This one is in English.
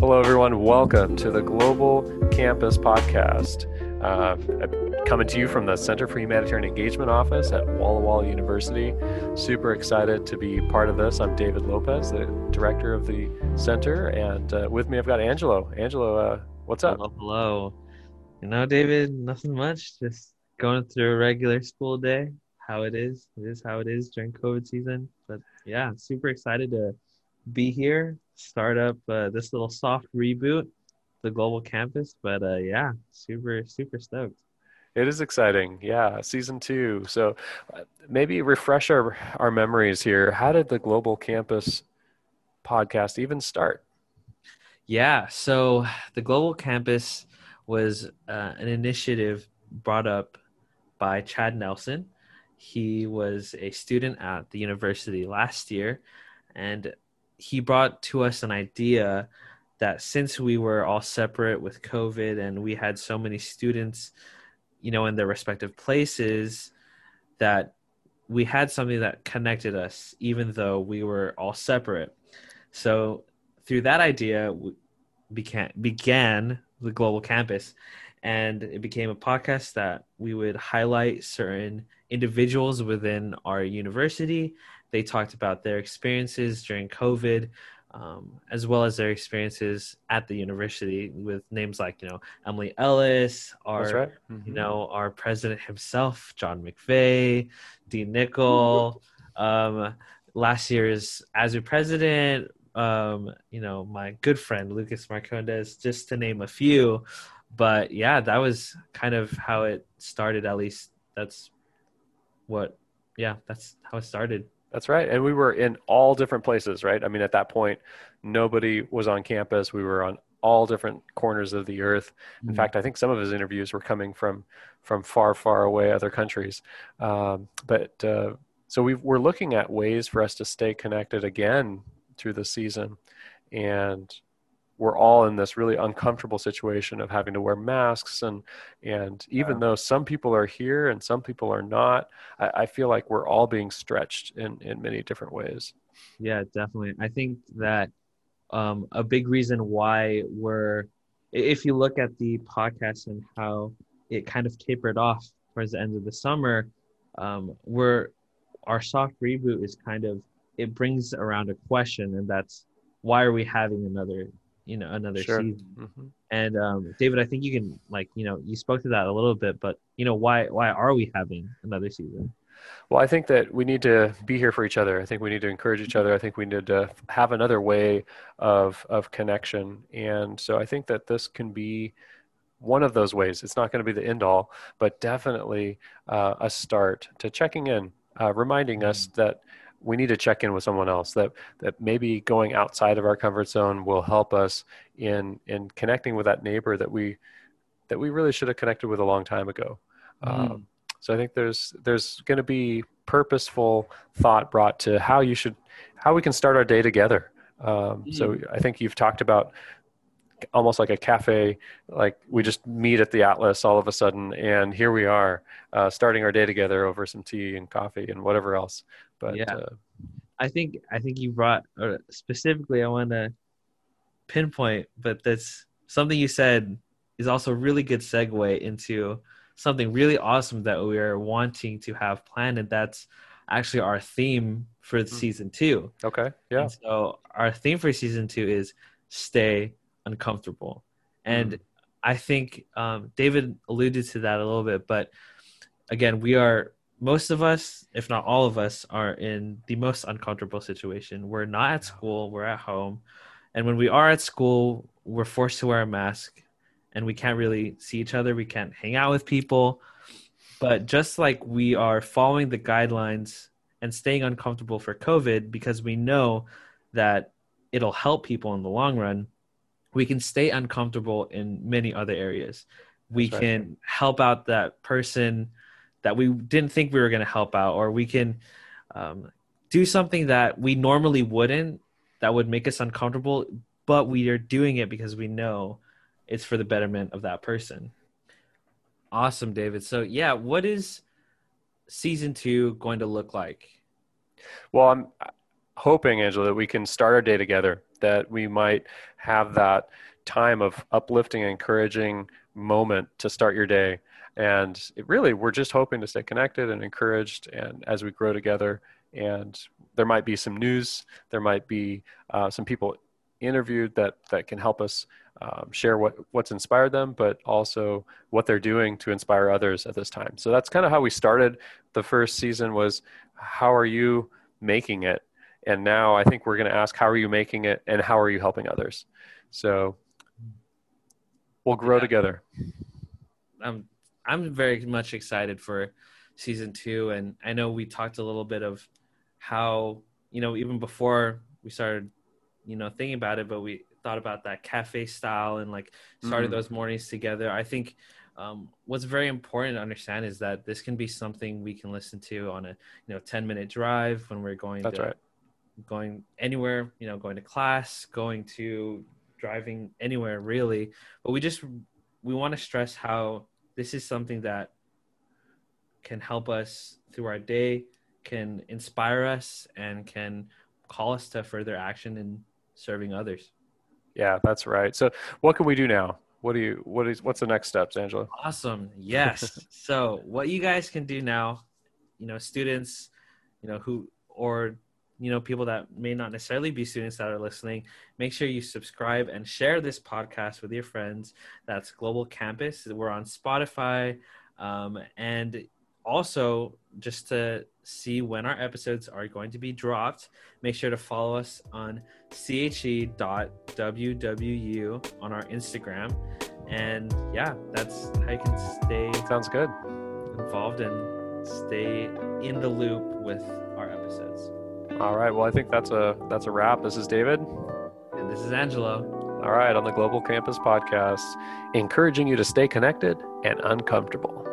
Hello, everyone. Welcome to the Global Campus Podcast. Uh, coming to you from the Center for Humanitarian Engagement office at Walla Walla University. Super excited to be part of this. I'm David Lopez, the director of the center, and uh, with me I've got Angelo. Angelo, uh, what's up? Hello, hello. You know, David, nothing much. Just going through a regular school day. How it is. It is how it is during COVID season. But yeah, super excited to be here, start up uh, this little soft reboot, the global campus. But uh, yeah, super super stoked. It is exciting, yeah. Season two. So uh, maybe refresh our our memories here. How did the global campus podcast even start? Yeah, so the global campus was uh, an initiative brought up by Chad Nelson. He was a student at the university last year, and he brought to us an idea that since we were all separate with COVID and we had so many students, you know, in their respective places, that we had something that connected us, even though we were all separate. So through that idea, we began began the global campus, and it became a podcast that we would highlight certain individuals within our university they talked about their experiences during COVID, um, as well as their experiences at the university with names like you know Emily Ellis, our right. mm-hmm. you know our president himself, John McVay, Dean Nickel, um, last year's ASU president, um, you know my good friend Lucas Marcondes, just to name a few. But yeah, that was kind of how it started. At least that's what, yeah, that's how it started. That's right. And we were in all different places, right? I mean, at that point, nobody was on campus. We were on all different corners of the earth. In mm-hmm. fact, I think some of his interviews were coming from from far, far away other countries. Um, but uh, so we we're looking at ways for us to stay connected again through the season, and we're all in this really uncomfortable situation of having to wear masks and and even yeah. though some people are here and some people are not I, I, feel like we're all being stretched in in many different ways yeah definitely i think that um, a big reason why we're if you look at the podcast and how it kind of tapered off towards the end of the summer um, we're our soft reboot is kind of it brings around a question and that's why are we having another you know another sure. season. Mm-hmm. And um, David, I think you can like you know you spoke to that a little bit, but you know why why are we having another season? Well, I think that we need to be here for each other. I think we need to encourage each other. I think we need to have another way of of connection. And so I think that this can be one of those ways. It's not going to be the end all, but definitely uh, a start to checking in, uh, reminding us mm. that we need to check in with someone else that that maybe going outside of our comfort zone will help us in in connecting with that neighbor that we that we really should have connected with a long time ago mm. um, so i think there's there's going to be purposeful thought brought to how you should how we can start our day together um, mm. so i think you've talked about almost like a cafe like we just meet at the atlas all of a sudden and here we are uh, starting our day together over some tea and coffee and whatever else but yeah uh, i think i think you brought or specifically i want to pinpoint but that's something you said is also a really good segue into something really awesome that we are wanting to have planned and that's actually our theme for mm. season two okay yeah and so our theme for season two is stay uncomfortable. And mm. I think um, David alluded to that a little bit, but again, we are most of us, if not all of us, are in the most uncomfortable situation. We're not at school, we're at home. And when we are at school, we're forced to wear a mask and we can't really see each other. We can't hang out with people. But just like we are following the guidelines and staying uncomfortable for COVID because we know that it'll help people in the long run, we can stay uncomfortable in many other areas. We That's can help out that person that we didn't think we were going to help out, or we can um, do something that we normally wouldn't that would make us uncomfortable, but we are doing it because we know it's for the betterment of that person. Awesome, David. So, yeah, what is season two going to look like? Well, I'm hoping, Angelo, that we can start our day together, that we might have that time of uplifting, encouraging moment to start your day. And it really, we're just hoping to stay connected and encouraged, and as we grow together. And there might be some news, there might be uh, some people interviewed that that can help us um, share what what's inspired them, but also what they're doing to inspire others at this time. So that's kind of how we started. The first season was, how are you making it? And now I think we're going to ask, how are you making it, and how are you helping others? So we'll grow yeah. together. I'm I'm very much excited for season two, and I know we talked a little bit of how you know even before we started, you know, thinking about it, but we thought about that cafe style and like started mm-hmm. those mornings together. I think um, what's very important to understand is that this can be something we can listen to on a you know 10 minute drive when we're going That's to, right. going anywhere you know going to class going to driving anywhere really but we just we want to stress how this is something that can help us through our day can inspire us and can call us to further action in serving others yeah, that's right. So what can we do now? What do you what is what's the next steps, Angelo? Awesome. Yes. so what you guys can do now, you know, students, you know, who or you know, people that may not necessarily be students that are listening, make sure you subscribe and share this podcast with your friends. That's Global Campus. We're on Spotify. Um, and also, just to see when our episodes are going to be dropped, make sure to follow us on che.wwu on our Instagram. And yeah, that's how you can stay sounds good involved and stay in the loop with our episodes. All right. Well, I think that's a that's a wrap. This is David. And this is Angelo. All right, on the Global Campus Podcast, encouraging you to stay connected and uncomfortable.